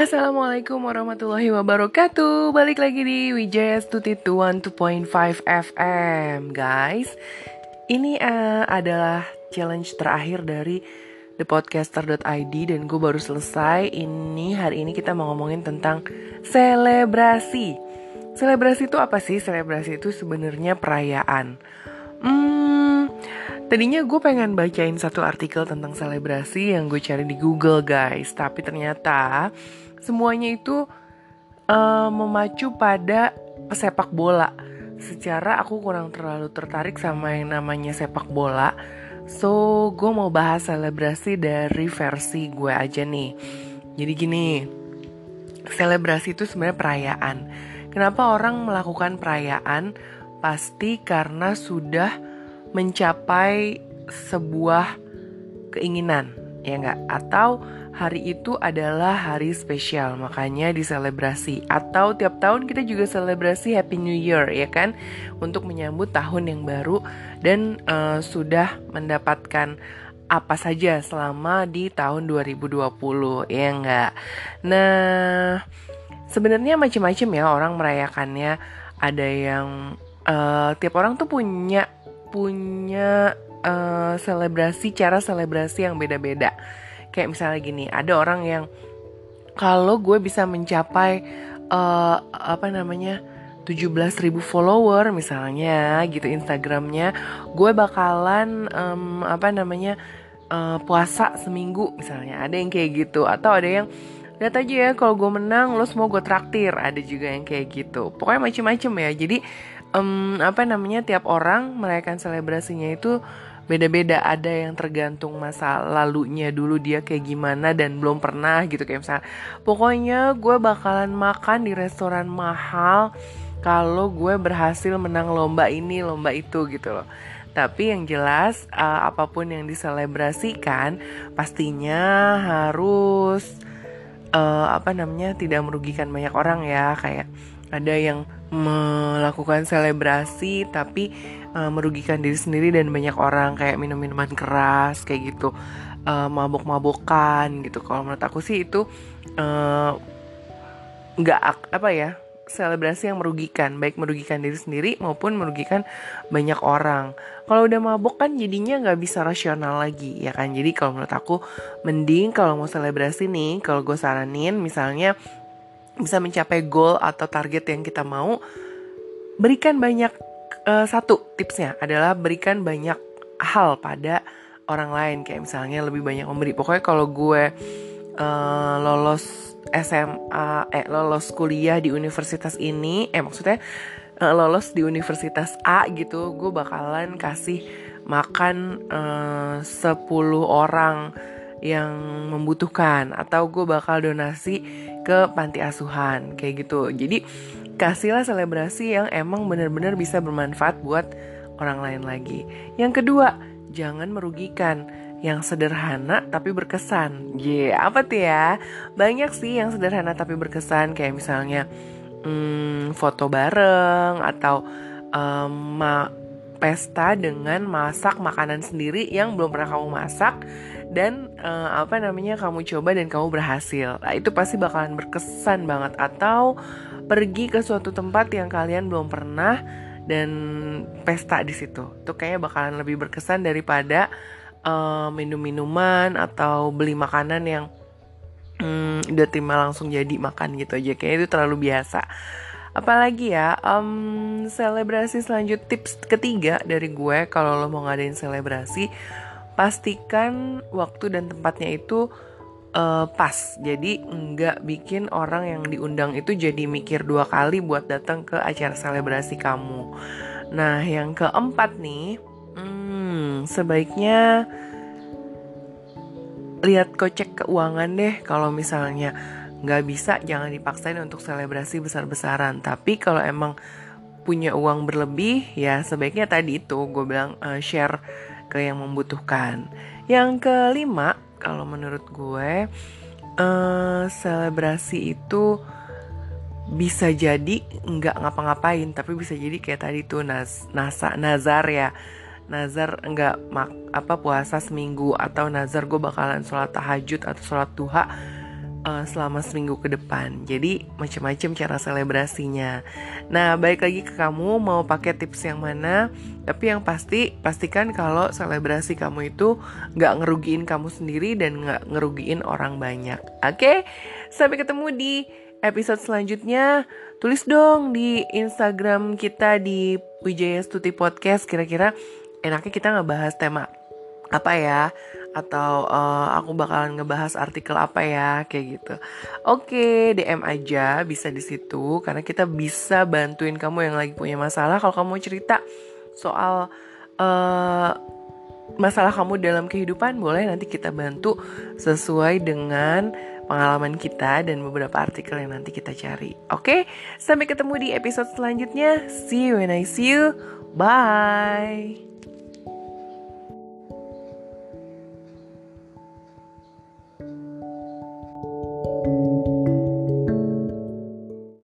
Assalamualaikum warahmatullahi wabarakatuh. Balik lagi di Wijaya Stuti 2.5 FM Guys Ini uh, adalah challenge terakhir dari thepodcaster.id Dan gue baru selesai. Ini hari ini kita mau ngomongin tentang selebrasi. Selebrasi itu apa sih? Selebrasi itu sebenarnya perayaan. Hmm Tadinya gue pengen bacain satu artikel tentang selebrasi yang gue cari di Google guys. Tapi ternyata semuanya itu uh, memacu pada sepak bola. Secara aku kurang terlalu tertarik sama yang namanya sepak bola. So gue mau bahas selebrasi dari versi gue aja nih. Jadi gini Selebrasi itu sebenarnya perayaan. Kenapa orang melakukan perayaan? Pasti karena sudah mencapai sebuah keinginan ya enggak atau hari itu adalah hari spesial makanya diselebrasi. Atau tiap tahun kita juga selebrasi Happy New Year ya kan? Untuk menyambut tahun yang baru dan uh, sudah mendapatkan apa saja selama di tahun 2020 ya enggak nah sebenarnya macam-macam ya orang merayakannya. Ada yang uh, tiap orang tuh punya punya uh, selebrasi cara selebrasi yang beda-beda. Kayak misalnya gini, ada orang yang kalau gue bisa mencapai uh, apa namanya 17.000 follower misalnya gitu Instagramnya, gue bakalan um, apa namanya uh, puasa seminggu misalnya. Ada yang kayak gitu atau ada yang lihat aja ya kalau gue menang lo semua gue traktir ada juga yang kayak gitu pokoknya macem-macem ya jadi um, apa namanya tiap orang merayakan selebrasinya itu beda-beda. Ada yang tergantung masa lalunya dulu dia kayak gimana dan belum pernah gitu. Kayak misalnya pokoknya gue bakalan makan di restoran mahal kalau gue berhasil menang lomba ini lomba itu gitu loh. Tapi yang jelas uh, apa pun yang diselebrasikan pastinya harus uh, apa namanya tidak merugikan banyak orang ya. Kayak ada yang melakukan selebrasi tapi uh, merugikan diri sendiri dan banyak orang kayak minum minuman keras kayak gitu. Uh, mabok-mabokan gitu. Kalau menurut aku sih itu uh, nggak uh, apa ya selebrasi yang merugikan. Baik merugikan diri sendiri maupun merugikan banyak orang. Kalau udah mabok kan jadinya nggak bisa rasional lagi ya kan? Jadi kalau menurut aku mending kalau mau selebrasi nih kalau gue saranin misalnya bisa mencapai goal atau target yang kita mau, berikan banyak uh, satu tipsnya adalah berikan banyak hal pada orang lain kayak misalnya lebih banyak memberi. Pokoknya kalau gue uh, lolos SMA, eh lolos kuliah di universitas ini, eh maksudnya uh, lolos di universitas A gitu, gue bakalan kasih makan uh, 10 orang yang membutuhkan atau gue bakal donasi ke panti asuhan kayak gitu. Jadi kasihlah selebrasi yang emang benar-benar bisa bermanfaat buat orang lain lagi. Yang kedua jangan merugikan. Yang sederhana tapi berkesan. Ye, yeah, apa tuh ya? Banyak sih yang sederhana tapi berkesan. Kayak misalnya hmm, foto bareng atau um, pesta dengan masak makanan sendiri yang belum pernah kamu masak dan uh, apa namanya kamu coba dan kamu berhasil. Nah, itu pasti bakalan berkesan banget atau pergi ke suatu tempat yang kalian belum pernah dan pesta di situ. Itu kayaknya bakalan lebih berkesan daripada uh, minum-minuman atau beli makanan yang um, udah terima langsung jadi makan gitu aja. Kayaknya itu terlalu biasa. Apalagi ya, um, selebrasi selanjut tips ketiga dari gue kalau lo mau ngadain selebrasi pastikan waktu dan tempatnya itu uh, pas. Jadi nggak bikin orang yang diundang itu jadi mikir dua kali buat datang ke acara selebrasi kamu. Nah, yang keempat nih, hmm, sebaiknya lihat kocek keuangan deh. Kalau misalnya nggak bisa, jangan dipaksain untuk selebrasi besar-besaran. Tapi kalau emang punya uang berlebih, ya sebaiknya tadi itu gue bilang uh, share ke yang membutuhkan. Yang kelima, kalau menurut gue, uh, selebrasi itu bisa jadi nggak ngapa-ngapain, tapi bisa jadi kayak tadi tuh nas, nasa, nazar ya. Nazar nggak mak apa puasa seminggu atau nazar gue bakalan sholat tahajud atau sholat duha uh, selama seminggu ke depan. Jadi macam-macam cara selebrasinya. Nah, balik lagi ke kamu mau pakai tips yang mana? Tapi yang pasti pastikan kalau selebrasi kamu itu nggak ngerugiin kamu sendiri dan nggak ngerugiin orang banyak. Oke, sampai ketemu di episode selanjutnya. Tulis dong di Instagram kita di Wijaya Stuti Podcast. Kira-kira enaknya kita ngebahas tema apa ya? Atau uh, aku bakalan ngebahas artikel apa ya kayak gitu. Oke, DM aja bisa di situ karena kita bisa bantuin kamu yang lagi punya masalah. Kalau kamu cerita soal uh, masalah kamu dalam kehidupan, boleh nanti kita bantu sesuai dengan pengalaman kita dan beberapa artikel yang nanti kita cari. Oke, sampai ketemu di episode selanjutnya. See you when I see you. Bye.